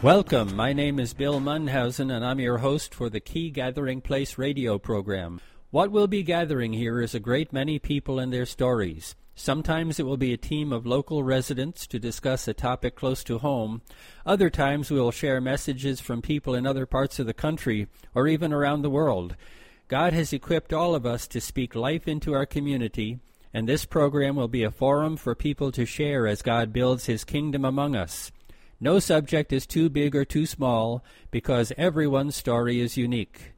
Welcome. My name is Bill Munhausen, and I'm your host for the Key Gathering Place radio program. What we'll be gathering here is a great many people and their stories. Sometimes it will be a team of local residents to discuss a topic close to home. Other times we will share messages from people in other parts of the country or even around the world. God has equipped all of us to speak life into our community, and this program will be a forum for people to share as God builds his kingdom among us. No subject is too big or too small because everyone's story is unique.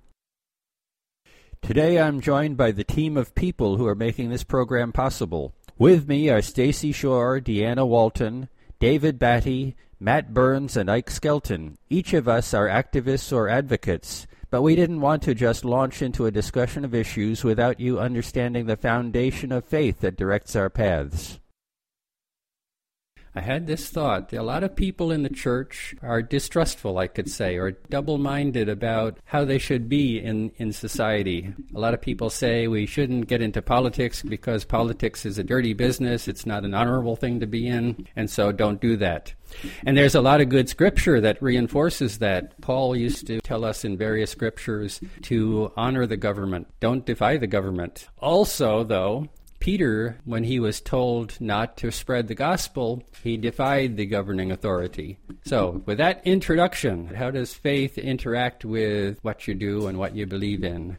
Today I'm joined by the team of people who are making this program possible. With me are Stacy Shore, Deanna Walton, David Batty, Matt Burns, and Ike Skelton. Each of us are activists or advocates, but we didn't want to just launch into a discussion of issues without you understanding the foundation of faith that directs our paths. I had this thought. A lot of people in the church are distrustful, I could say, or double minded about how they should be in, in society. A lot of people say we shouldn't get into politics because politics is a dirty business, it's not an honorable thing to be in, and so don't do that. And there's a lot of good scripture that reinforces that. Paul used to tell us in various scriptures to honor the government, don't defy the government. Also, though, Peter, when he was told not to spread the gospel, he defied the governing authority. So, with that introduction, how does faith interact with what you do and what you believe in?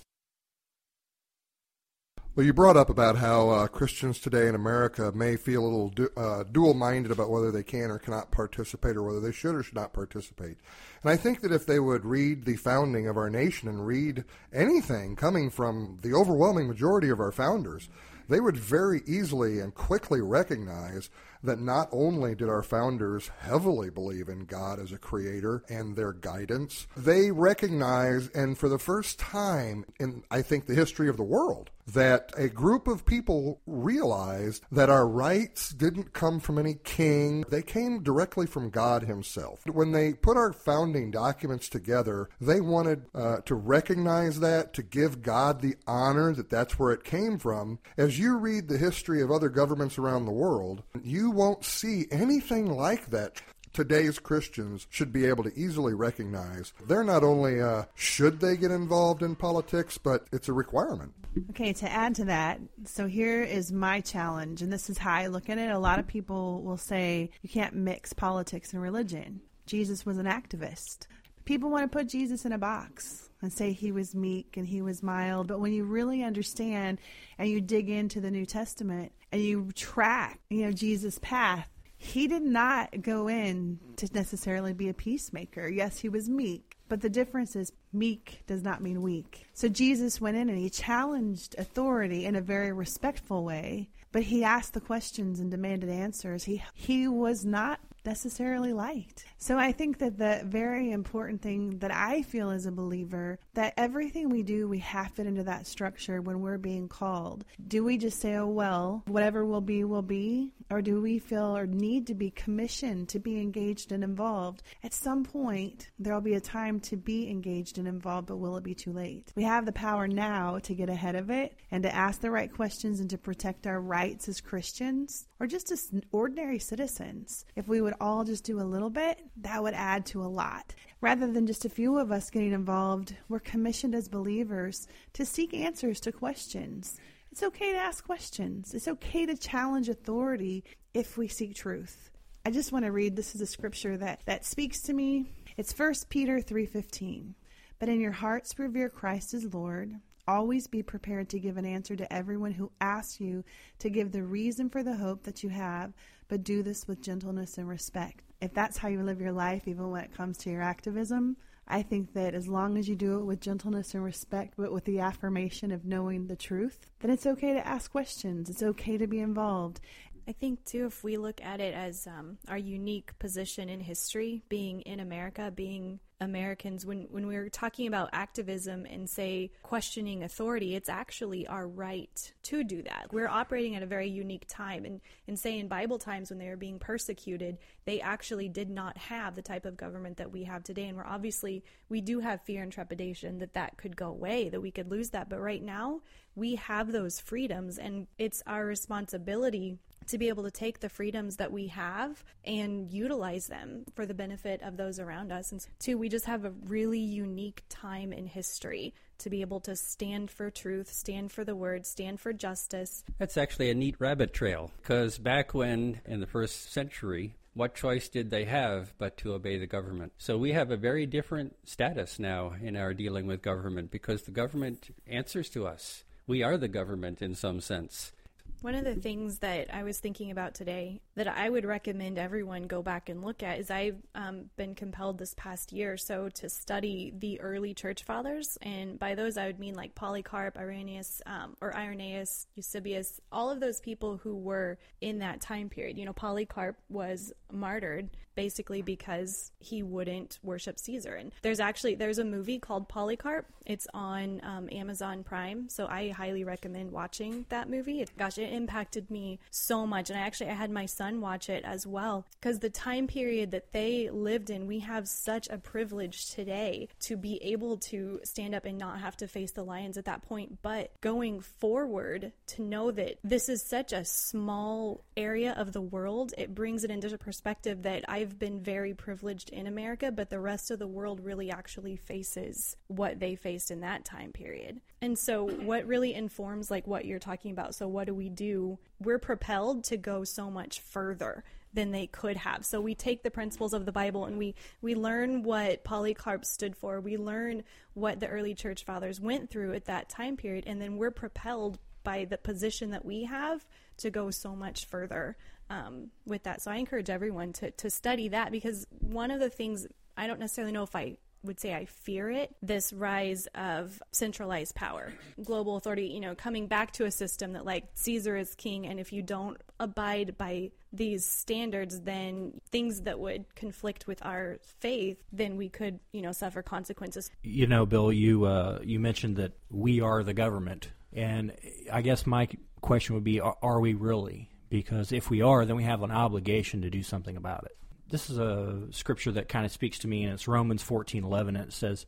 Well, you brought up about how uh, Christians today in America may feel a little du- uh, dual minded about whether they can or cannot participate or whether they should or should not participate. And I think that if they would read the founding of our nation and read anything coming from the overwhelming majority of our founders, they would very easily and quickly recognize that not only did our founders heavily believe in God as a creator and their guidance, they recognize, and for the first time in, I think, the history of the world, that a group of people realized that our rights didn't come from any king, they came directly from God Himself. When they put our founding documents together, they wanted uh, to recognize that, to give God the honor that that's where it came from. As you read the history of other governments around the world, you won't see anything like that today's Christians should be able to easily recognize they're not only uh, should they get involved in politics, but it's a requirement. Okay, to add to that, so here is my challenge, and this is how I look at it. A lot of people will say you can't mix politics and religion. Jesus was an activist. People want to put Jesus in a box and say he was meek and he was mild, but when you really understand and you dig into the New Testament and you track, you know, Jesus' path, he did not go in to necessarily be a peacemaker. Yes, he was meek, but the difference is meek does not mean weak. So Jesus went in and he challenged authority in a very respectful way, but he asked the questions and demanded answers. He he was not necessarily liked. So I think that the very important thing that I feel as a believer that everything we do we have fit into that structure when we're being called. Do we just say, "Oh well, whatever will be will be," or do we feel or need to be commissioned to be engaged and involved? At some point, there'll be a time to be engaged and involved, but will it be too late? We have the power now to get ahead of it and to ask the right questions and to protect our rights as Christians or just as ordinary citizens. If we would all just do a little bit, that would add to a lot. Rather than just a few of us getting involved, we're commissioned as believers to seek answers to questions. It's okay to ask questions. It's okay to challenge authority if we seek truth. I just want to read this is a scripture that that speaks to me. It's 1 Peter 3:15. But in your hearts revere Christ as Lord. Always be prepared to give an answer to everyone who asks you to give the reason for the hope that you have, but do this with gentleness and respect. If that's how you live your life, even when it comes to your activism, I think that as long as you do it with gentleness and respect, but with the affirmation of knowing the truth, then it's okay to ask questions. It's okay to be involved. I think, too, if we look at it as um, our unique position in history, being in America, being Americans, when, when we're talking about activism and say questioning authority, it's actually our right to do that. We're operating at a very unique time. And, and say in Bible times when they were being persecuted, they actually did not have the type of government that we have today. And we're obviously, we do have fear and trepidation that that could go away, that we could lose that. But right now, we have those freedoms, and it's our responsibility to be able to take the freedoms that we have and utilize them for the benefit of those around us. And two, we just have a really unique time in history to be able to stand for truth, stand for the word, stand for justice. That's actually a neat rabbit trail because back when in the first century, what choice did they have but to obey the government? So we have a very different status now in our dealing with government because the government answers to us. We are the government in some sense. One of the things that I was thinking about today that I would recommend everyone go back and look at is I've um, been compelled this past year or so to study the early church fathers, and by those I would mean like Polycarp, Irenaeus, um, or Irenaeus, Eusebius, all of those people who were in that time period. You know, Polycarp was martyred basically because he wouldn't worship Caesar. And there's actually there's a movie called Polycarp. It's on um, Amazon Prime, so I highly recommend watching that movie. It, gosh, it impacted me so much, and I actually I had my son watch it as well because the time period that they lived in, we have such a privilege today to be able to stand up and not have to face the lions at that point. But going forward, to know that this is such a small area of the world, it brings it into perspective that I I've been very privileged in America, but the rest of the world really actually faces what they faced in that time period. And so what really informs like what you're talking about. So what do we do? We're propelled to go so much further than they could have. So we take the principles of the Bible and we we learn what Polycarp stood for. We learn what the early church fathers went through at that time period and then we're propelled by the position that we have to go so much further um, with that. So I encourage everyone to, to study that because one of the things I don't necessarily know if I would say I fear it this rise of centralized power, global authority, you know, coming back to a system that like Caesar is king, and if you don't abide by these standards, then things that would conflict with our faith, then we could, you know, suffer consequences. You know, Bill, you uh, you mentioned that we are the government, and I guess my question would be: Are, are we really? because if we are, then we have an obligation to do something about it. This is a scripture that kind of speaks to me, and it's Romans fourteen eleven. And it says,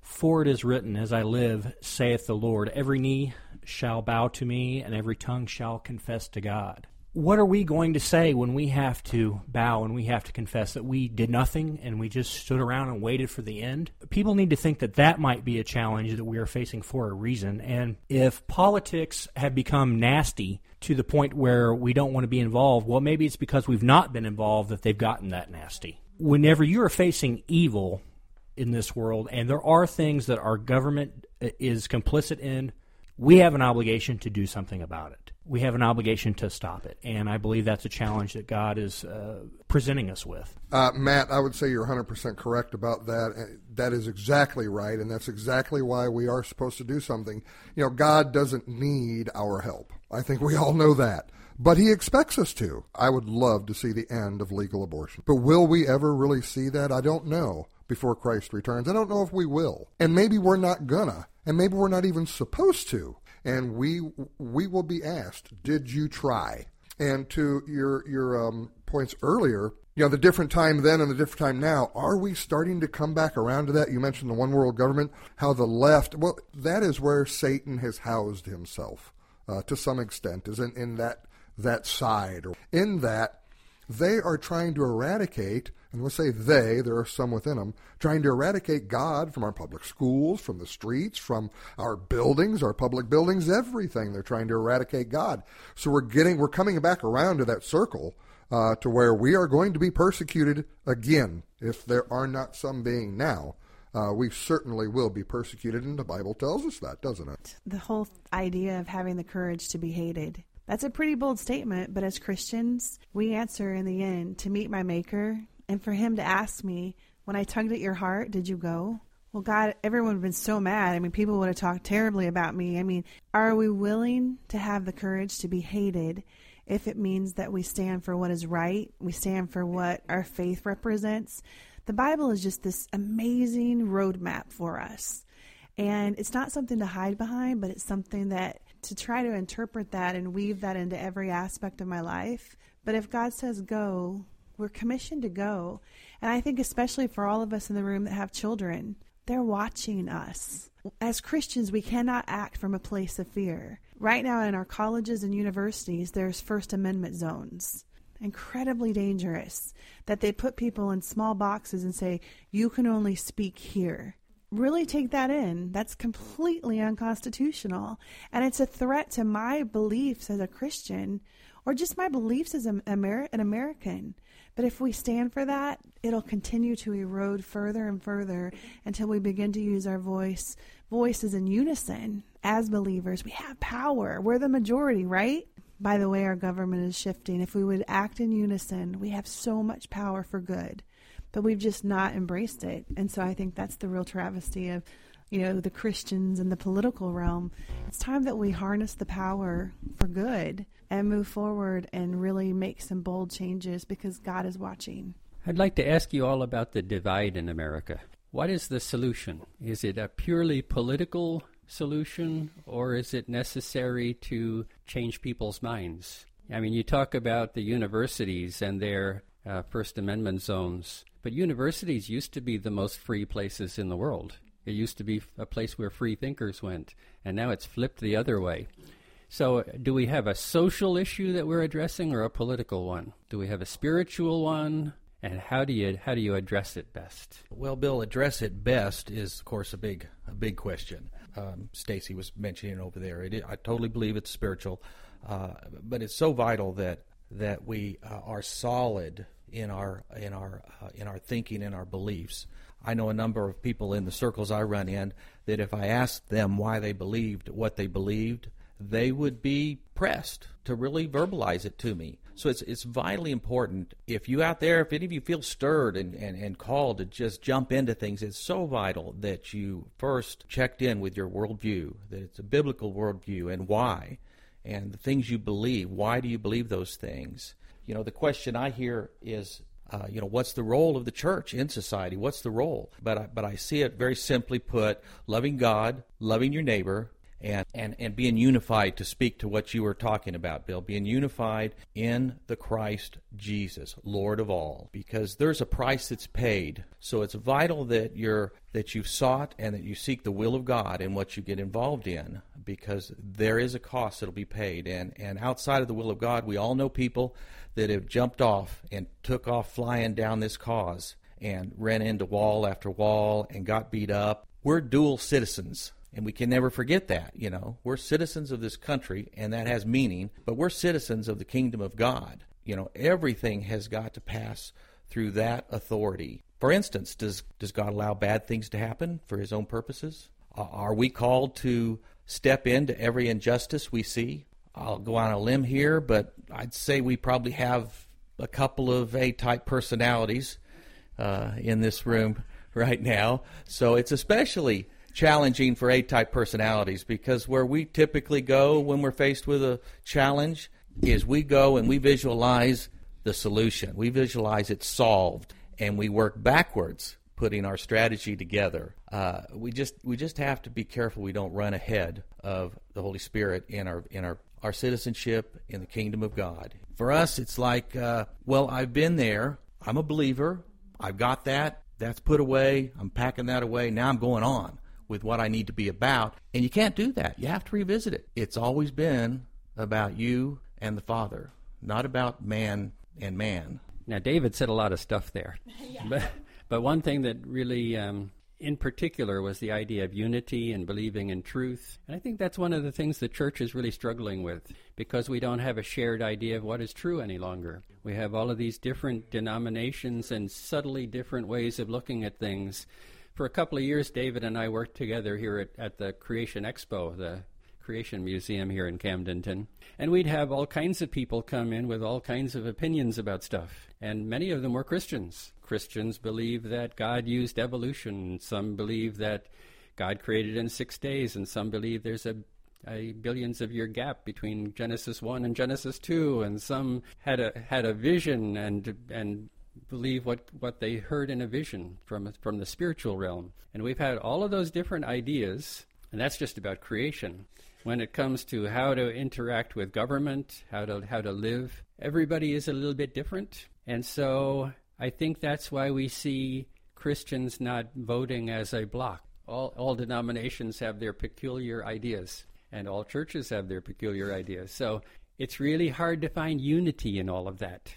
For it is written, As I live, saith the Lord, every knee shall bow to me, and every tongue shall confess to God what are we going to say when we have to bow and we have to confess that we did nothing and we just stood around and waited for the end? People need to think that that might be a challenge that we are facing for a reason. And if politics have become nasty to the point where we don't want to be involved, well, maybe it's because we've not been involved that they've gotten that nasty. Whenever you are facing evil in this world, and there are things that our government is complicit in, we have an obligation to do something about it we have an obligation to stop it. And I believe that's a challenge that God is uh, presenting us with. Uh, Matt, I would say you're 100% correct about that. Uh, that is exactly right, and that's exactly why we are supposed to do something. You know, God doesn't need our help. I think we all know that. But he expects us to. I would love to see the end of legal abortion. But will we ever really see that? I don't know before Christ returns. I don't know if we will. And maybe we're not gonna. And maybe we're not even supposed to and we we will be asked, "Did you try?" And to your your um, points earlier, you know, the different time then and the different time now, are we starting to come back around to that? You mentioned the one world government, how the left, well, that is where Satan has housed himself uh, to some extent, is in, in that that side. or In that, they are trying to eradicate and we'll say they, there are some within them, trying to eradicate God from our public schools, from the streets, from our buildings, our public buildings, everything. They're trying to eradicate God. So we're getting, we're coming back around to that circle uh, to where we are going to be persecuted again. If there are not some being now, uh, we certainly will be persecuted, and the Bible tells us that, doesn't it? The whole idea of having the courage to be hated. That's a pretty bold statement, but as Christians, we answer in the end to meet my Maker and for him to ask me, when I tugged at your heart, did you go? Well, God, everyone would have been so mad. I mean, people would have talked terribly about me. I mean, are we willing to have the courage to be hated if it means that we stand for what is right? We stand for what our faith represents. The Bible is just this amazing roadmap for us. And it's not something to hide behind, but it's something that to try to interpret that and weave that into every aspect of my life. But if God says go, we're commissioned to go. And I think, especially for all of us in the room that have children, they're watching us. As Christians, we cannot act from a place of fear. Right now, in our colleges and universities, there's First Amendment zones. Incredibly dangerous that they put people in small boxes and say, you can only speak here. Really take that in. That's completely unconstitutional. And it's a threat to my beliefs as a Christian or just my beliefs as an, an American. But if we stand for that, it'll continue to erode further and further until we begin to use our voice voices in unison as believers. We have power. We're the majority, right? By the way, our government is shifting. If we would act in unison, we have so much power for good, but we've just not embraced it. And so I think that's the real travesty of, you know, the Christians and the political realm. It's time that we harness the power for good and move forward and really make some bold changes because God is watching. I'd like to ask you all about the divide in America. What is the solution? Is it a purely political solution or is it necessary to change people's minds? I mean, you talk about the universities and their uh, First Amendment zones, but universities used to be the most free places in the world. It used to be a place where free thinkers went, and now it's flipped the other way. So, do we have a social issue that we're addressing or a political one? Do we have a spiritual one? and how do you how do you address it best? Well, Bill, address it best is of course a big a big question. Um, Stacy was mentioning over there. It, I totally believe it's spiritual, uh, but it's so vital that that we uh, are solid in our in our uh, in our thinking and our beliefs. I know a number of people in the circles I run in that if I asked them why they believed what they believed, they would be pressed to really verbalize it to me. So it's it's vitally important. If you out there, if any of you feel stirred and, and, and called to just jump into things, it's so vital that you first checked in with your worldview, that it's a biblical worldview and why, and the things you believe. Why do you believe those things? You know, the question I hear is uh, you know, what's the role of the church in society? What's the role? But I, but I see it very simply put: loving God, loving your neighbor, and, and, and being unified to speak to what you were talking about, Bill, being unified in the Christ Jesus, Lord of all, because there's a price that's paid. So it's vital that you're that you've sought and that you seek the will of God in what you get involved in, because there is a cost that'll be paid. And and outside of the will of God, we all know people that have jumped off and took off flying down this cause and ran into wall after wall and got beat up. We're dual citizens and we can never forget that, you know. We're citizens of this country, and that has meaning, but we're citizens of the kingdom of God. You know, everything has got to pass through that authority. For instance, does, does God allow bad things to happen for his own purposes? Are we called to step into every injustice we see? I'll go on a limb here, but I'd say we probably have a couple of A type personalities uh, in this room right now. So it's especially challenging for A type personalities because where we typically go when we're faced with a challenge is we go and we visualize the solution. We visualize it solved and we work backwards putting our strategy together. Uh, we just we just have to be careful we don't run ahead of the Holy Spirit in our in our our citizenship in the kingdom of God. For us, it's like, uh, well, I've been there. I'm a believer. I've got that. That's put away. I'm packing that away. Now I'm going on with what I need to be about. And you can't do that. You have to revisit it. It's always been about you and the Father, not about man and man. Now, David said a lot of stuff there. yeah. but, but one thing that really, um, in particular, was the idea of unity and believing in truth. And I think that's one of the things the church is really struggling with because we don't have a shared idea of what is true any longer. We have all of these different denominations and subtly different ways of looking at things for a couple of years, David and I worked together here at, at the Creation Expo, the Creation Museum here in Camdenton. And we'd have all kinds of people come in with all kinds of opinions about stuff. And many of them were Christians. Christians believe that God used evolution. Some believe that God created in six days, and some believe there's a a billions of year gap between Genesis 1 and Genesis 2 and some had a had a vision and and believe what, what they heard in a vision from, from the spiritual realm. And we've had all of those different ideas, and that's just about creation. When it comes to how to interact with government, how to, how to live, everybody is a little bit different. And so I think that's why we see Christians not voting as a block. All, all denominations have their peculiar ideas. and all churches have their peculiar ideas. So it's really hard to find unity in all of that.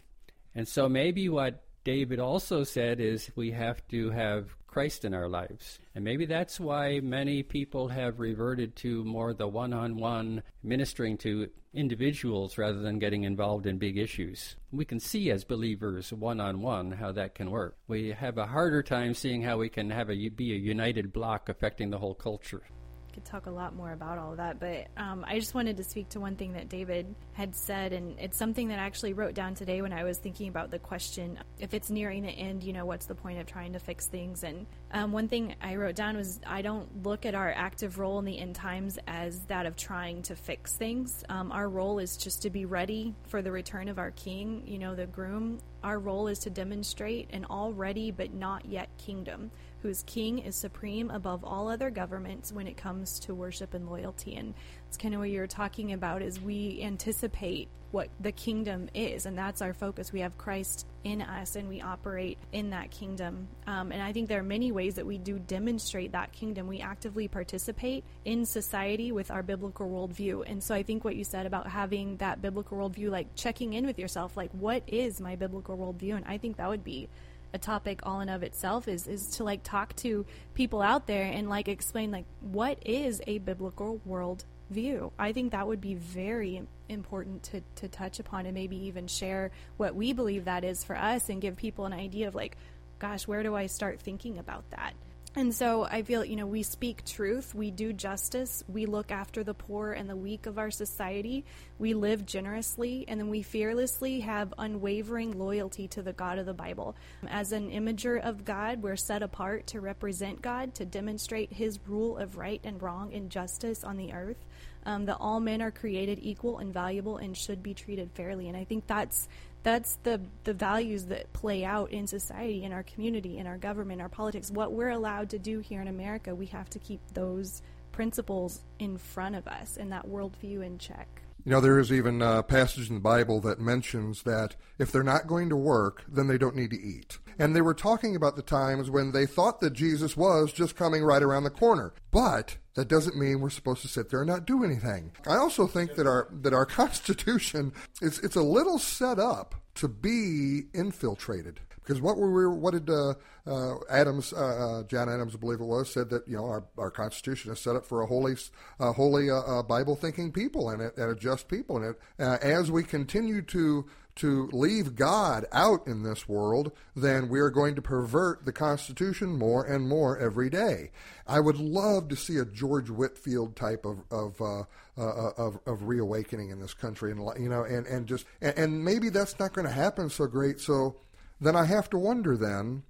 And so maybe what David also said is we have to have Christ in our lives. And maybe that's why many people have reverted to more the one on one ministering to individuals rather than getting involved in big issues. We can see as believers one on one how that can work. We have a harder time seeing how we can have a be a united block affecting the whole culture could talk a lot more about all of that, but um, I just wanted to speak to one thing that David had said, and it's something that I actually wrote down today when I was thinking about the question if it's nearing the end, you know, what's the point of trying to fix things? And um, one thing I wrote down was I don't look at our active role in the end times as that of trying to fix things. Um, our role is just to be ready for the return of our King, you know, the groom. Our role is to demonstrate an already but not yet kingdom whose king is supreme above all other governments when it comes to worship and loyalty. And it's kind of what you're talking about is we anticipate what the kingdom is, and that's our focus. We have Christ in us, and we operate in that kingdom. Um, and I think there are many ways that we do demonstrate that kingdom. We actively participate in society with our biblical worldview. And so I think what you said about having that biblical worldview, like checking in with yourself, like what is my biblical worldview? And I think that would be a topic all in of itself is is to like talk to people out there and like explain like what is a biblical world view. I think that would be very important to, to touch upon and maybe even share what we believe that is for us and give people an idea of like, gosh, where do I start thinking about that? And so I feel, you know, we speak truth, we do justice, we look after the poor and the weak of our society, we live generously, and then we fearlessly have unwavering loyalty to the God of the Bible. As an imager of God, we're set apart to represent God, to demonstrate his rule of right and wrong and justice on the earth. Um, that all men are created equal and valuable and should be treated fairly. And I think that's that's the the values that play out in society in our community in our government our politics. What we're allowed to do here in america we have to keep those principles in front of us and that worldview in check you know, there is even a passage in the Bible that mentions that if they're not going to work, then they don't need to eat. And they were talking about the times when they thought that Jesus was just coming right around the corner. But that doesn't mean we're supposed to sit there and not do anything. I also think that our that our Constitution is it's a little set up to be infiltrated. Because what were we, what did uh, uh, Adams, uh, uh, John Adams, I believe it was, said that you know our, our Constitution is set up for a holy, holy uh, Bible thinking people and a, and a just people. And it, as we continue to to leave God out in this world, then we are going to pervert the Constitution more and more every day. I would love to see a George Whitefield type of of uh, uh, of, of reawakening in this country, and you know, and and just and, and maybe that's not going to happen so great. So then I have to wonder then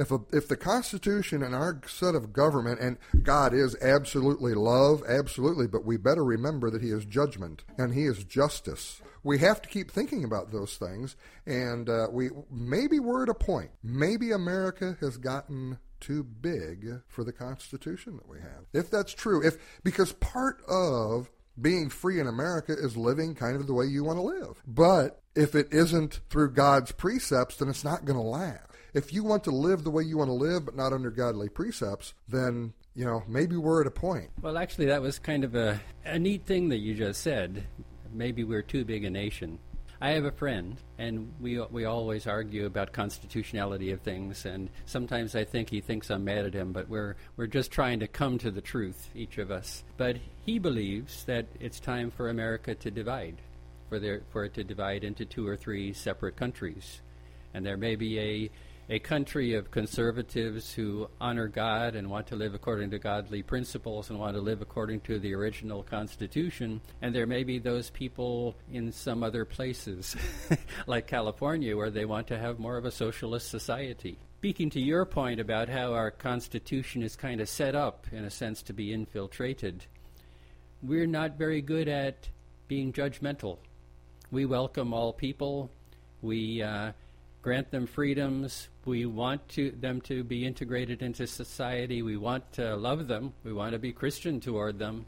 if a, if the Constitution and our set of government and God is absolutely love, absolutely, but we better remember that He is judgment and He is justice. We have to keep thinking about those things, and uh, we maybe we're at a point. Maybe America has gotten too big for the Constitution that we have. If that's true, if because part of being free in America is living kind of the way you want to live. But if it isn't through God's precepts, then it's not going to last. If you want to live the way you want to live, but not under godly precepts, then you know maybe we're at a point. Well, actually, that was kind of a, a neat thing that you just said. Maybe we're too big a nation. I have a friend, and we we always argue about constitutionality of things. And sometimes I think he thinks I'm mad at him, but we're we're just trying to come to the truth, each of us. But he believes that it's time for America to divide, for there for it to divide into two or three separate countries, and there may be a a country of conservatives who honor God and want to live according to godly principles and want to live according to the original Constitution. And there may be those people in some other places, like California, where they want to have more of a socialist society. Speaking to your point about how our Constitution is kind of set up, in a sense, to be infiltrated, we're not very good at being judgmental. We welcome all people. We uh, grant them freedoms. We want to, them to be integrated into society. We want to love them. We want to be Christian toward them.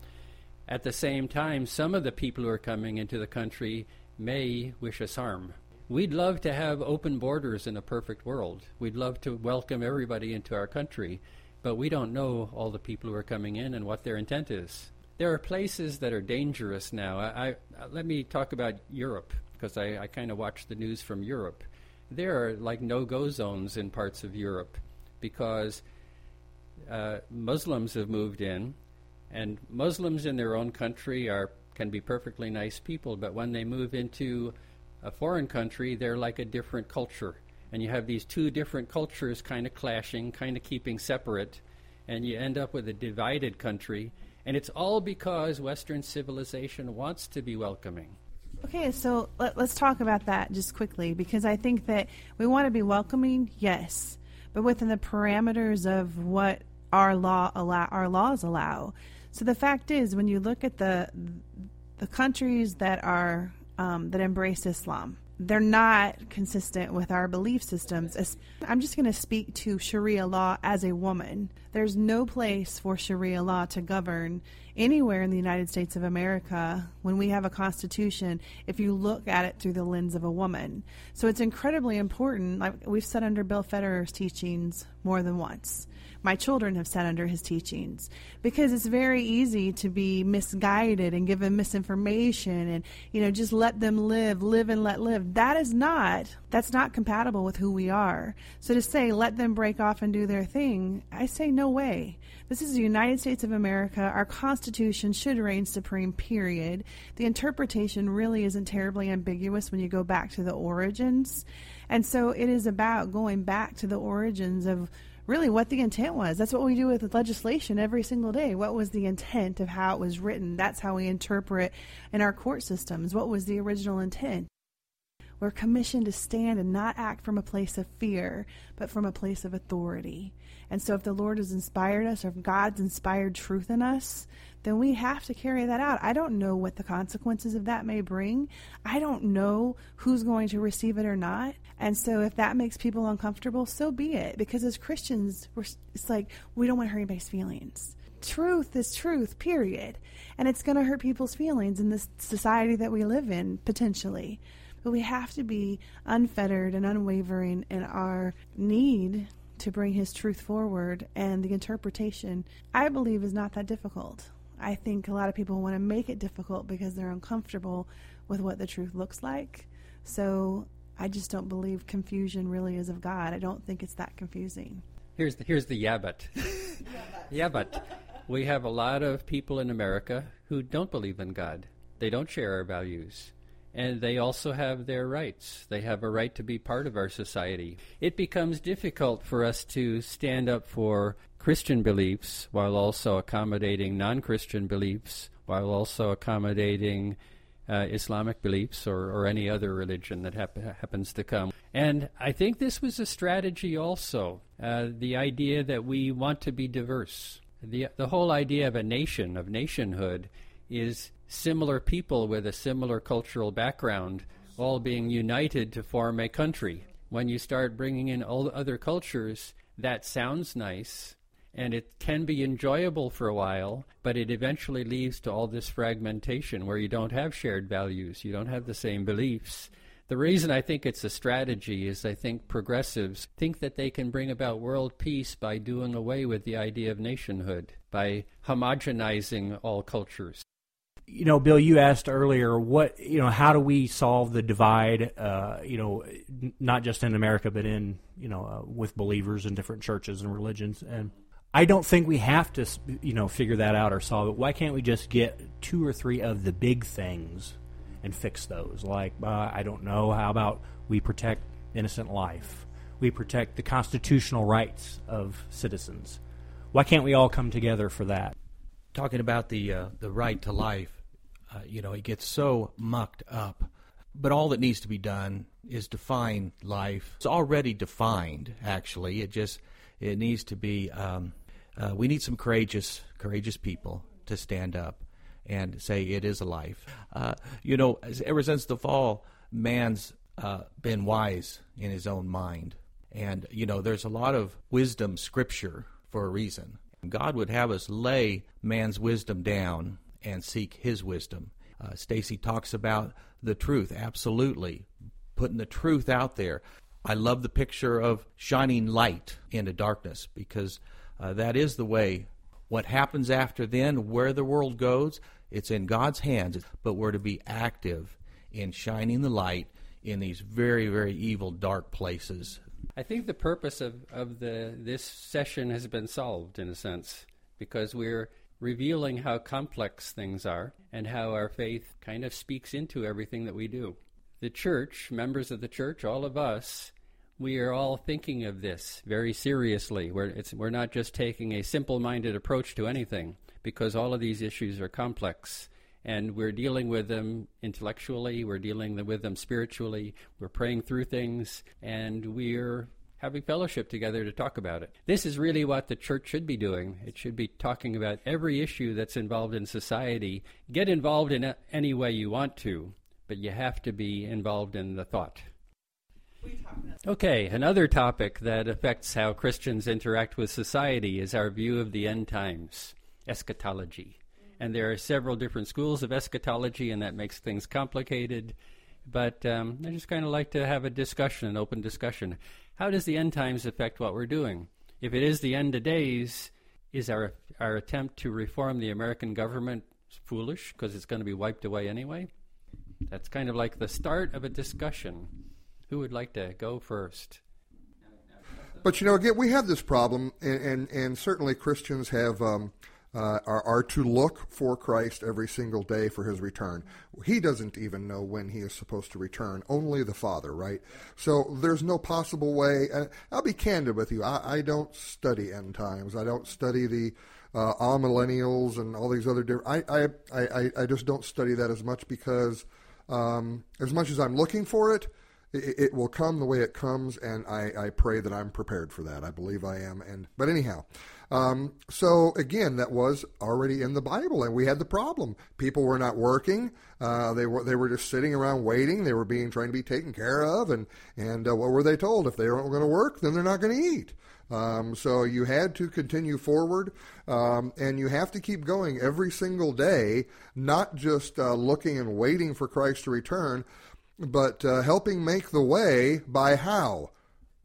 At the same time, some of the people who are coming into the country may wish us harm. We'd love to have open borders in a perfect world. We'd love to welcome everybody into our country, but we don't know all the people who are coming in and what their intent is there are places that are dangerous now. I, I let me talk about Europe because I, I kind of watch the news from Europe. There are like no-go zones in parts of Europe because uh, Muslims have moved in, and Muslims in their own country are can be perfectly nice people, but when they move into a foreign country, they're like a different culture. And you have these two different cultures kind of clashing, kind of keeping separate, and you end up with a divided country. And it's all because Western civilization wants to be welcoming. Okay, so let, us talk about that just quickly because I think that we want to be welcoming, yes, but within the parameters of what our law allow, our laws allow. So the fact is, when you look at the the countries that are um, that embrace Islam, they're not consistent with our belief systems. I'm just going to speak to Sharia law as a woman. There's no place for Sharia law to govern anywhere in the United States of America when we have a constitution if you look at it through the lens of a woman. So it's incredibly important. Like we've said under Bill Federer's teachings more than once my children have sat under his teachings. Because it's very easy to be misguided and given misinformation and you know just let them live live and let live. That is not that's not compatible with who we are. So to say let them break off and do their thing i say no way. This is the united states of america. Our constitution should reign supreme period. The interpretation really isn't terribly ambiguous when you go back to the origins. And so it is about going back to the origins of really what the intent was. That's what we do with legislation every single day. What was the intent of how it was written? That's how we interpret in our court systems. What was the original intent? We're commissioned to stand and not act from a place of fear, but from a place of authority. And so, if the Lord has inspired us, or if God's inspired truth in us, then we have to carry that out. I don't know what the consequences of that may bring. I don't know who's going to receive it or not. And so if that makes people uncomfortable, so be it. Because as Christians, it's like we don't want to hurt anybody's feelings. Truth is truth, period. And it's going to hurt people's feelings in this society that we live in, potentially. But we have to be unfettered and unwavering in our need to bring his truth forward and the interpretation i believe is not that difficult I think a lot of people want to make it difficult because they're uncomfortable with what the truth looks like. So I just don't believe confusion really is of God. I don't think it's that confusing. Here's the, here's the yeah but. yeah but. We have a lot of people in America who don't believe in God. They don't share our values. And they also have their rights. They have a right to be part of our society. It becomes difficult for us to stand up for Christian beliefs while also accommodating non Christian beliefs, while also accommodating uh, Islamic beliefs or, or any other religion that hap- happens to come. And I think this was a strategy also uh, the idea that we want to be diverse. The, the whole idea of a nation, of nationhood, is similar people with a similar cultural background all being united to form a country. When you start bringing in all other cultures, that sounds nice, and it can be enjoyable for a while, but it eventually leads to all this fragmentation where you don't have shared values, you don't have the same beliefs. The reason I think it's a strategy is I think progressives think that they can bring about world peace by doing away with the idea of nationhood, by homogenizing all cultures. You know, Bill, you asked earlier, what you know, how do we solve the divide? Uh, you know, not just in America, but in you know, uh, with believers in different churches and religions. And I don't think we have to, you know, figure that out or solve it. Why can't we just get two or three of the big things and fix those? Like, uh, I don't know, how about we protect innocent life? We protect the constitutional rights of citizens. Why can't we all come together for that? Talking about the uh, the right to life, uh, you know, it gets so mucked up. But all that needs to be done is define life. It's already defined, actually. It just it needs to be um, uh, we need some courageous, courageous people to stand up and say it is a life. Uh, you know, ever since the fall, man's uh, been wise in his own mind, and you know, there's a lot of wisdom scripture for a reason. God would have us lay man's wisdom down and seek His wisdom. Uh, Stacy talks about the truth, absolutely, putting the truth out there. I love the picture of shining light into darkness because uh, that is the way What happens after then, where the world goes, it's in God's hands, but we're to be active in shining the light in these very, very evil, dark places. I think the purpose of, of the this session has been solved in a sense because we're revealing how complex things are and how our faith kind of speaks into everything that we do. The church, members of the church, all of us, we are all thinking of this very seriously. We're, we're not just taking a simple minded approach to anything because all of these issues are complex and we're dealing with them intellectually, we're dealing with them spiritually, we're praying through things, and we're having fellowship together to talk about it. This is really what the church should be doing. It should be talking about every issue that's involved in society. Get involved in any way you want to, but you have to be involved in the thought. Okay, another topic that affects how Christians interact with society is our view of the end times, eschatology. And there are several different schools of eschatology, and that makes things complicated. But um, I just kind of like to have a discussion, an open discussion. How does the end times affect what we're doing? If it is the end of days, is our our attempt to reform the American government foolish because it's going to be wiped away anyway? That's kind of like the start of a discussion. Who would like to go first? But you know, again, we have this problem, and and, and certainly Christians have um, uh, are, are to look for Christ every single day for his return. He doesn't even know when he is supposed to return, only the Father, right? So there's no possible way. And I'll be candid with you. I, I don't study end times, I don't study the uh, amillennials and all these other different. I, I, I, I just don't study that as much because, um, as much as I'm looking for it, it, it will come the way it comes, and I, I pray that I'm prepared for that. I believe I am. And but anyhow, um, so again, that was already in the Bible, and we had the problem. People were not working; uh, they were they were just sitting around waiting. They were being trying to be taken care of, and and uh, what were they told? If they weren't going to work, then they're not going to eat. Um, so you had to continue forward, um, and you have to keep going every single day, not just uh, looking and waiting for Christ to return, but uh, helping make the way by how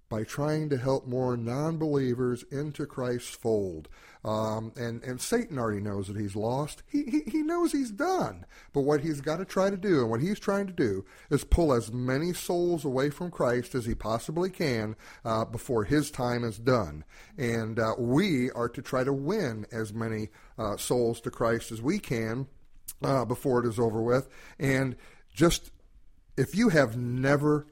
by trying to help more non believers into Christ's fold. Um, and, and Satan already knows that he's lost. He, he, he knows he's done. But what he's got to try to do, and what he's trying to do, is pull as many souls away from Christ as he possibly can uh, before his time is done. And uh, we are to try to win as many uh, souls to Christ as we can uh, before it is over with. And just if you have never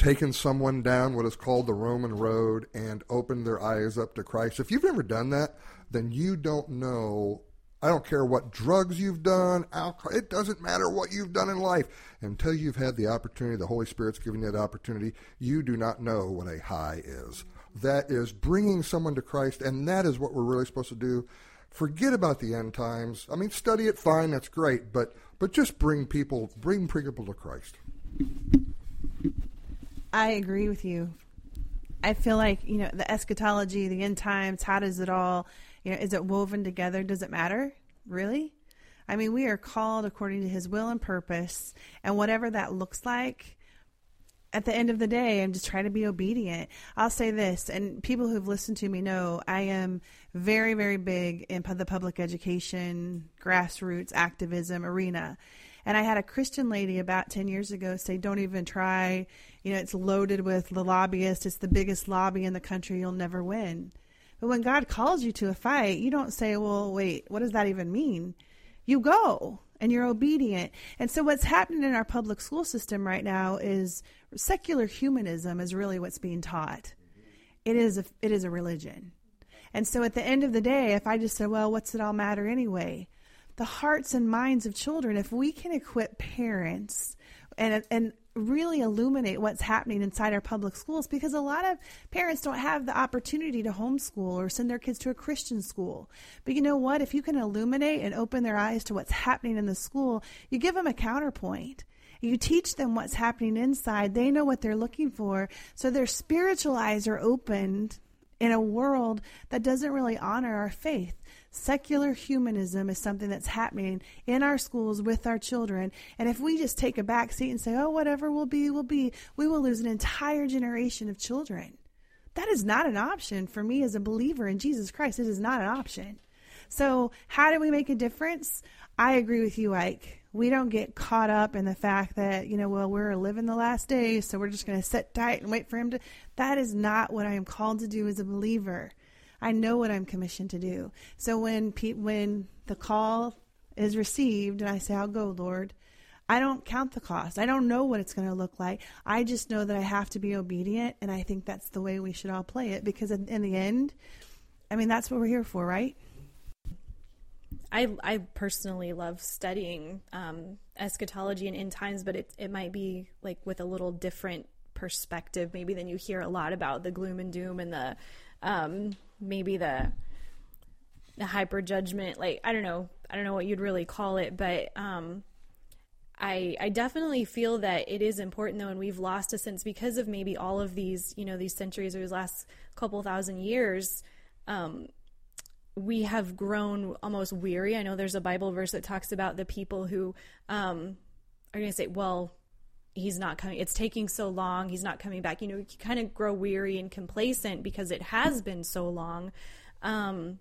taken someone down what is called the Roman road and opened their eyes up to Christ. If you've never done that, then you don't know. I don't care what drugs you've done, alcohol, it doesn't matter what you've done in life. Until you've had the opportunity, the Holy Spirit's giving you that opportunity, you do not know what a high is. That is bringing someone to Christ, and that is what we're really supposed to do. Forget about the end times. I mean, study it, fine, that's great, but but just bring people, bring people to Christ. I agree with you. I feel like, you know, the eschatology, the end times, how does it all, you know, is it woven together? Does it matter? Really? I mean, we are called according to his will and purpose, and whatever that looks like, at the end of the day, I'm just trying to be obedient. I'll say this, and people who've listened to me know I am very, very big in the public education, grassroots activism arena. And I had a Christian lady about 10 years ago say, Don't even try you know, it's loaded with the lobbyists. It's the biggest lobby in the country. You'll never win. But when God calls you to a fight, you don't say, well, wait, what does that even mean? You go and you're obedient. And so what's happening in our public school system right now is secular humanism is really what's being taught. It is a, it is a religion. And so at the end of the day, if I just said, well, what's it all matter anyway? The hearts and minds of children, if we can equip parents and and really illuminate what's happening inside our public schools because a lot of parents don't have the opportunity to homeschool or send their kids to a Christian school. But you know what? If you can illuminate and open their eyes to what's happening in the school, you give them a counterpoint. You teach them what's happening inside. They know what they're looking for. So their spiritual eyes are opened in a world that doesn't really honor our faith. Secular humanism is something that's happening in our schools with our children. And if we just take a back seat and say, oh, whatever will be, will be, we will lose an entire generation of children. That is not an option for me as a believer in Jesus Christ. It is not an option. So, how do we make a difference? I agree with you, Ike. We don't get caught up in the fact that, you know, well, we're living the last days, so we're just going to sit tight and wait for him to. That is not what I am called to do as a believer. I know what I'm commissioned to do. So when pe- when the call is received and I say, I'll go, Lord, I don't count the cost. I don't know what it's going to look like. I just know that I have to be obedient. And I think that's the way we should all play it because in, the end, I mean, that's what we're here for, right? I, I personally love studying um, eschatology and end times, but it, it might be like with a little different perspective, maybe than you hear a lot about the gloom and doom and the um, maybe the the hyper judgment. Like I don't know, I don't know what you'd really call it, but um, I I definitely feel that it is important though, and we've lost a sense because of maybe all of these you know these centuries or these last couple thousand years. Um, we have grown almost weary. I know there's a Bible verse that talks about the people who um, are going to say, well, he's not coming. It's taking so long. He's not coming back. You know, you kind of grow weary and complacent because it has been so long. Um,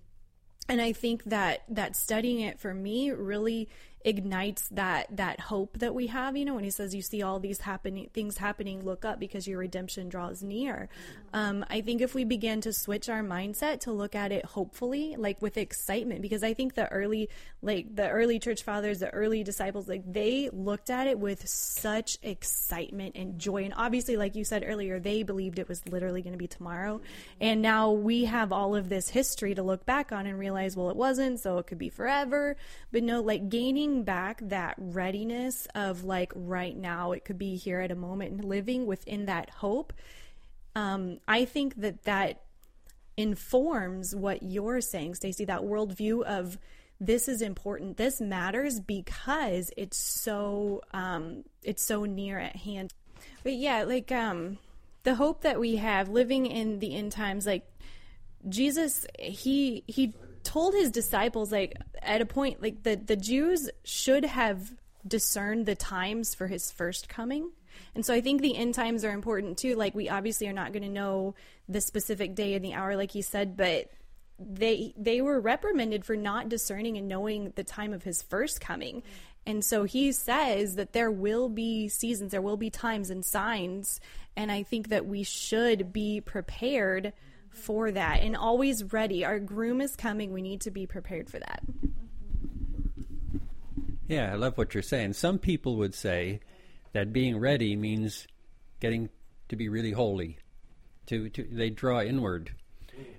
and I think that that studying it for me really ignites that that hope that we have you know when he says you see all these happening things happening look up because your redemption draws near. Um, i think if we begin to switch our mindset to look at it hopefully like with excitement because i think the early like the early church fathers the early disciples like they looked at it with such excitement and joy. And obviously like you said earlier they believed it was literally going to be tomorrow. And now we have all of this history to look back on and realize well it wasn't so it could be forever. But no like gaining bringing back that readiness of like right now, it could be here at a moment and living within that hope. Um, I think that that informs what you're saying, Stacy, that worldview of this is important. This matters because it's so um, it's so near at hand. But yeah, like um, the hope that we have living in the end times, like Jesus, he he told his disciples like at a point like the the Jews should have discerned the times for his first coming. And so I think the end times are important too. Like we obviously are not going to know the specific day and the hour like he said, but they they were reprimanded for not discerning and knowing the time of his first coming. And so he says that there will be seasons, there will be times and signs, and I think that we should be prepared for that and always ready. Our groom is coming. We need to be prepared for that. Yeah, I love what you're saying. Some people would say that being ready means getting to be really holy. To, to they draw inward.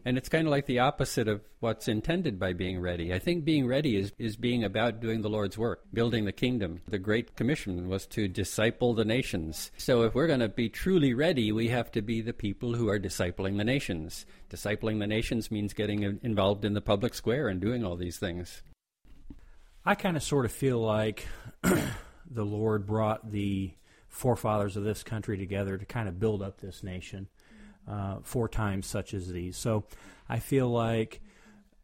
And it's kind of like the opposite of what's intended by being ready. I think being ready is, is being about doing the Lord's work, building the kingdom. The Great Commission was to disciple the nations. So if we're going to be truly ready, we have to be the people who are discipling the nations. Discipling the nations means getting involved in the public square and doing all these things. I kind of sort of feel like the Lord brought the forefathers of this country together to kind of build up this nation uh, times such as these. So I feel like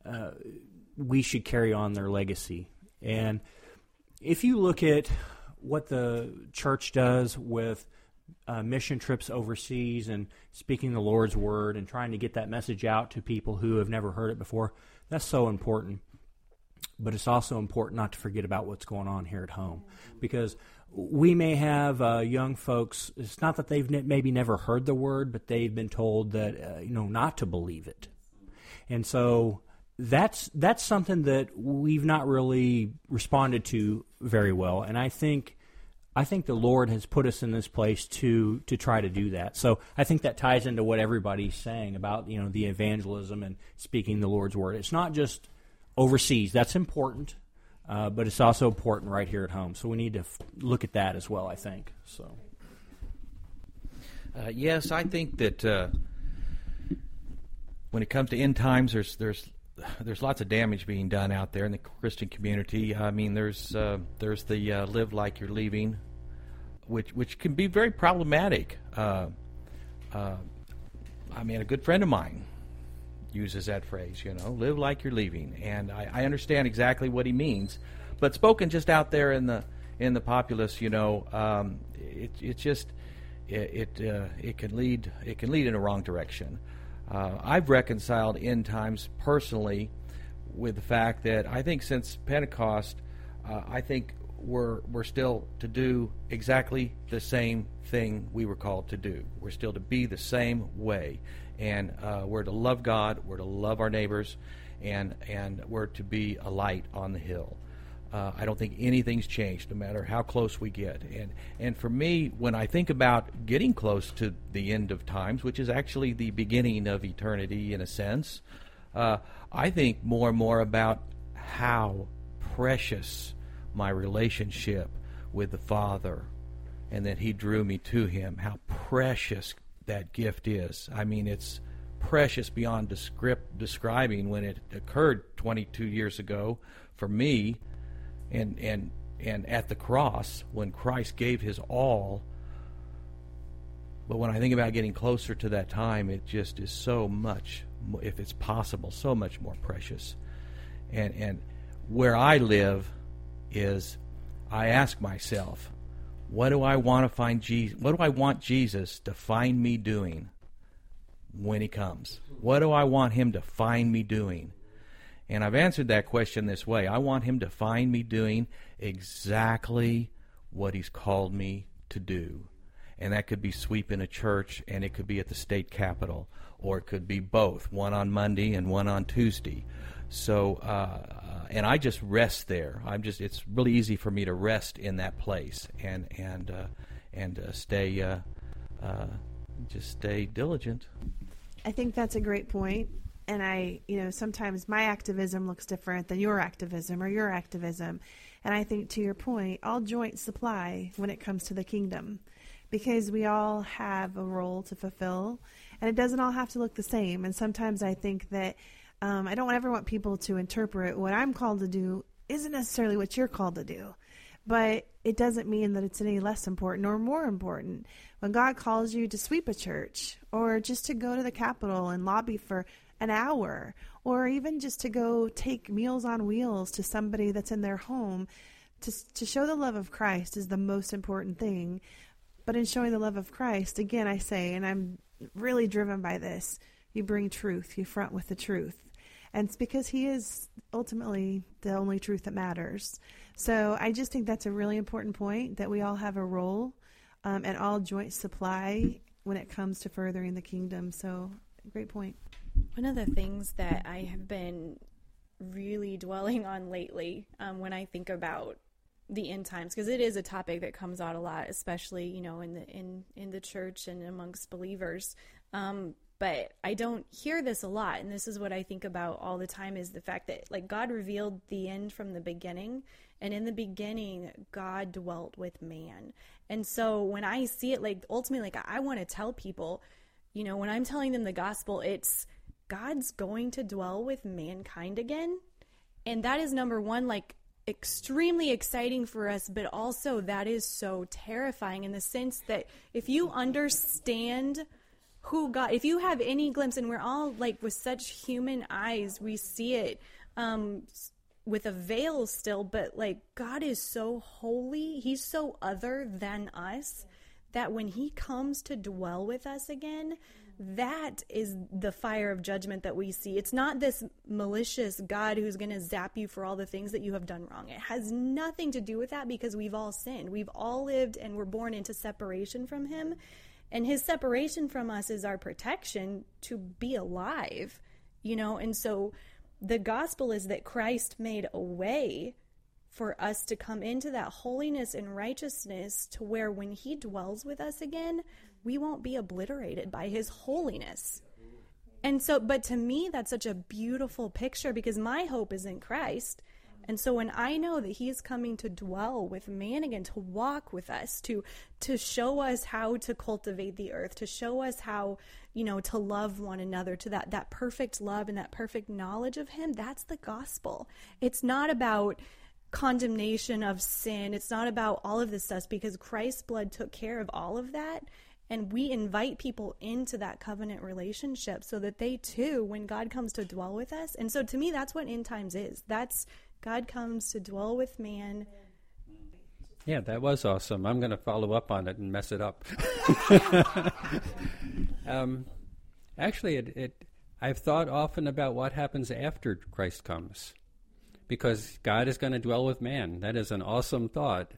uh, we should carry on their legacy. And if you look at what the church does with uh, mission trips overseas and speaking the Lord's word and trying to get that message out to people who have never heard it before, that's so important. But it's also important not to forget about what's going on here at home because we may have uh, young folks. It's not that they've ne- maybe never heard the word, but they've been told that uh, you know not to believe it, and so that's that's something that we've not really responded to very well. And I think I think the Lord has put us in this place to to try to do that. So I think that ties into what everybody's saying about you know the evangelism and speaking the Lord's word. It's not just overseas. That's important. Uh, but it's also important right here at home. So we need to f- look at that as well. I think so. Uh, yes, I think that uh, when it comes to end times, there's there's there's lots of damage being done out there in the Christian community. I mean, there's uh, there's the uh, live like you're leaving, which which can be very problematic. Uh, I mean, a good friend of mine uses that phrase, you know, live like you're leaving. And I, I understand exactly what he means, but spoken just out there in the in the populace, you know, um, it, it just it it, uh, it can lead it can lead in a wrong direction. Uh, I've reconciled end times personally with the fact that I think since Pentecost, uh, I think we're we're still to do exactly the same thing we were called to do. We're still to be the same way, and uh, we're to love God. We're to love our neighbors, and and we're to be a light on the hill. Uh, I don't think anything's changed, no matter how close we get. And and for me, when I think about getting close to the end of times, which is actually the beginning of eternity in a sense, uh, I think more and more about how precious my relationship with the Father and that He drew me to Him. How precious that gift is. I mean, it's precious beyond descript, describing when it occurred 22 years ago for me and, and, and at the cross when Christ gave His all. But when I think about getting closer to that time, it just is so much, if it's possible, so much more precious. And, and where I live, is I ask myself, what do I want to find Jesus? What do I want Jesus to find me doing when he comes? What do I want him to find me doing? And I've answered that question this way. I want him to find me doing exactly what he's called me to do. And that could be sweeping a church and it could be at the state capitol or it could be both, one on Monday and one on Tuesday. So uh, and I just rest there. I'm just it's really easy for me to rest in that place and and uh, and uh, stay uh, uh, just stay diligent. I think that's a great point. And I, you know, sometimes my activism looks different than your activism or your activism. And I think to your point, all joint supply when it comes to the kingdom because we all have a role to fulfill and it doesn't all have to look the same. And sometimes I think that um, I don't ever want people to interpret what I'm called to do isn't necessarily what you're called to do. But it doesn't mean that it's any less important or more important. When God calls you to sweep a church or just to go to the Capitol and lobby for an hour or even just to go take meals on wheels to somebody that's in their home to, to show the love of Christ is the most important thing. But in showing the love of Christ, again, I say, and I'm really driven by this, you bring truth, you front with the truth. And it's because he is ultimately the only truth that matters. So I just think that's a really important point that we all have a role um, and all joint supply when it comes to furthering the kingdom. So, great point. One of the things that I have been really dwelling on lately um, when I think about the end times because it is a topic that comes out a lot especially you know in the in in the church and amongst believers um, but I don't hear this a lot. And this is what I think about all the time is the fact that like God revealed the end from the beginning. And in the beginning, God dwelt with man. And so when I see it, like ultimately, like I want to tell people, you know, when I'm telling them the gospel, it's God's going to dwell with mankind again. And that is number one, like extremely exciting for us, but also that is so terrifying in the sense that if you understand who God, if you have any glimpse, and we're all like with such human eyes, we see it um, with a veil still, but like God is so holy, He's so other than us that when He comes to dwell with us again, that is the fire of judgment that we see. It's not this malicious God who's going to zap you for all the things that you have done wrong. It has nothing to do with that because we've all sinned. We've all lived and we're born into separation from Him. And his separation from us is our protection to be alive, you know? And so the gospel is that Christ made a way for us to come into that holiness and righteousness to where when he dwells with us again, we won't be obliterated by his holiness. And so, but to me, that's such a beautiful picture because my hope is in Christ. And so when I know that he is coming to dwell with man again, to walk with us, to to show us how to cultivate the earth, to show us how, you know, to love one another, to that that perfect love and that perfect knowledge of him, that's the gospel. It's not about condemnation of sin. It's not about all of this stuff because Christ's blood took care of all of that. And we invite people into that covenant relationship so that they too, when God comes to dwell with us. And so to me, that's what end times is. That's God comes to dwell with man. Yeah, that was awesome. I'm going to follow up on it and mess it up. um, actually, it, it I've thought often about what happens after Christ comes, because God is going to dwell with man. That is an awesome thought.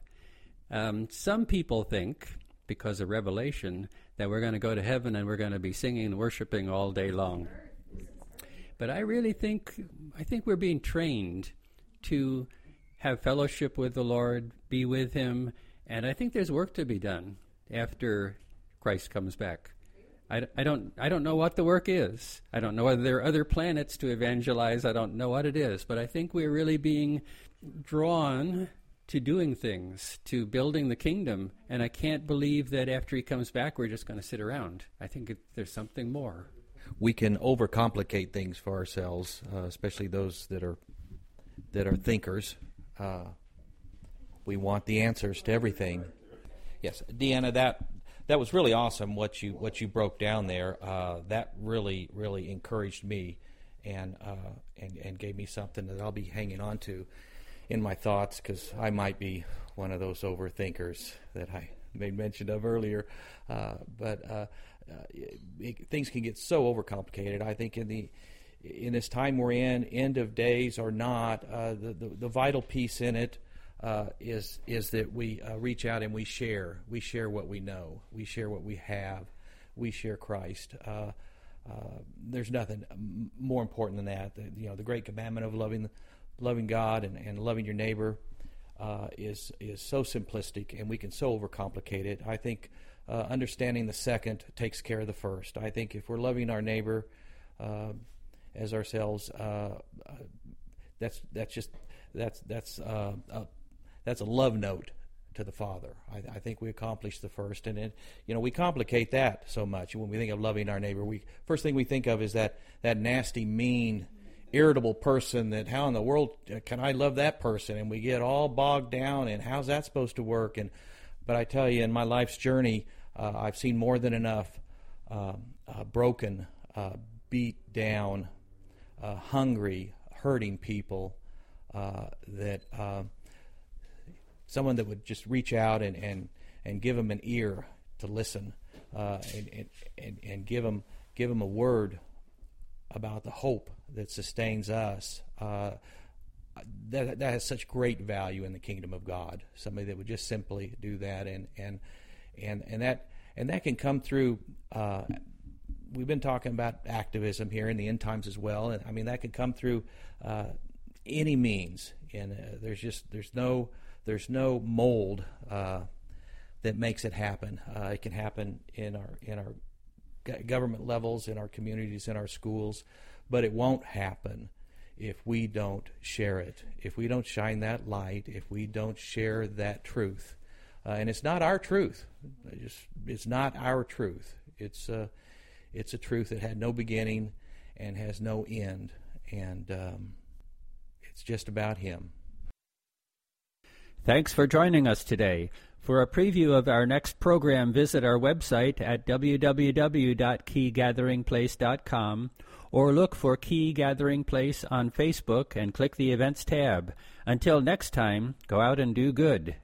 Um, some people think, because of Revelation, that we're going to go to heaven and we're going to be singing and worshiping all day long. But I really think I think we're being trained to have fellowship with the Lord, be with Him, and I think there's work to be done after Christ comes back. I, I, don't I don't know what the work is. I don't know whether there are other planets to evangelize. I don't know what it is, but I think we're really being drawn to doing things, to building the kingdom. And I can't believe that after he comes back, we're just going to sit around. I think it, there's something more. We can overcomplicate things for ourselves, uh, especially those that are that are thinkers. Uh, we want the answers to everything. Yes, Deanna, that that was really awesome what you what you broke down there. Uh, that really really encouraged me, and uh, and and gave me something that I'll be hanging on to in my thoughts because I might be one of those overthinkers that I made mention of earlier. Uh, but uh, uh, it, things can get so overcomplicated. I think in the in this time we're in, end of days or not, uh, the, the, the vital piece in it uh, is is that we uh, reach out and we share. We share what we know. We share what we have. We share Christ. Uh, uh there's nothing more important than that. The, you know, the great commandment of loving loving God and, and loving your neighbor uh, is is so simplistic, and we can so overcomplicate it. I think understanding the second takes care of the first. I think if we're loving our neighbor as ourselves, that's that's just that's that's uh, that's a love note to the Father. I, I, think we accomplished the first, and it, you know we complicate that so much when we think of loving our neighbor. We first thing we think of is that that nasty, mean, irritable person. That how in the world can I love that person? And we get all bogged down, and how's that supposed to work? And but I tell you, in my life's journey, uh, I've seen more than enough uh, uh, broken, uh, beat down, uh, hungry, hurting people uh, that someone that would just reach out and, and, and give them an ear to listen uh, and, and, and give them give them a word about the hope that sustains us. Uh, that that has such great value in the kingdom of God. Somebody that would just simply do that, and and and and that and that can come through. Uh, we've been talking about activism here in the end times as well, and I mean that can come through uh, any means. And uh, there's just there's no there's no mold uh, that makes it happen. Uh, it can happen in our in our government levels, in our communities, in our schools, but it won't happen if we don't share it, if we don't shine that light, if we don't share that truth. Uh, and it's not our truth. It just, it's not our truth. It's uh, it's a truth that had no beginning and has no end, and um, it's just about Him. Thanks for joining us today. For a preview of our next program, visit our website at www.keygatheringplace.com or look for Key Gathering Place on Facebook and click the Events tab. Until next time, go out and do good.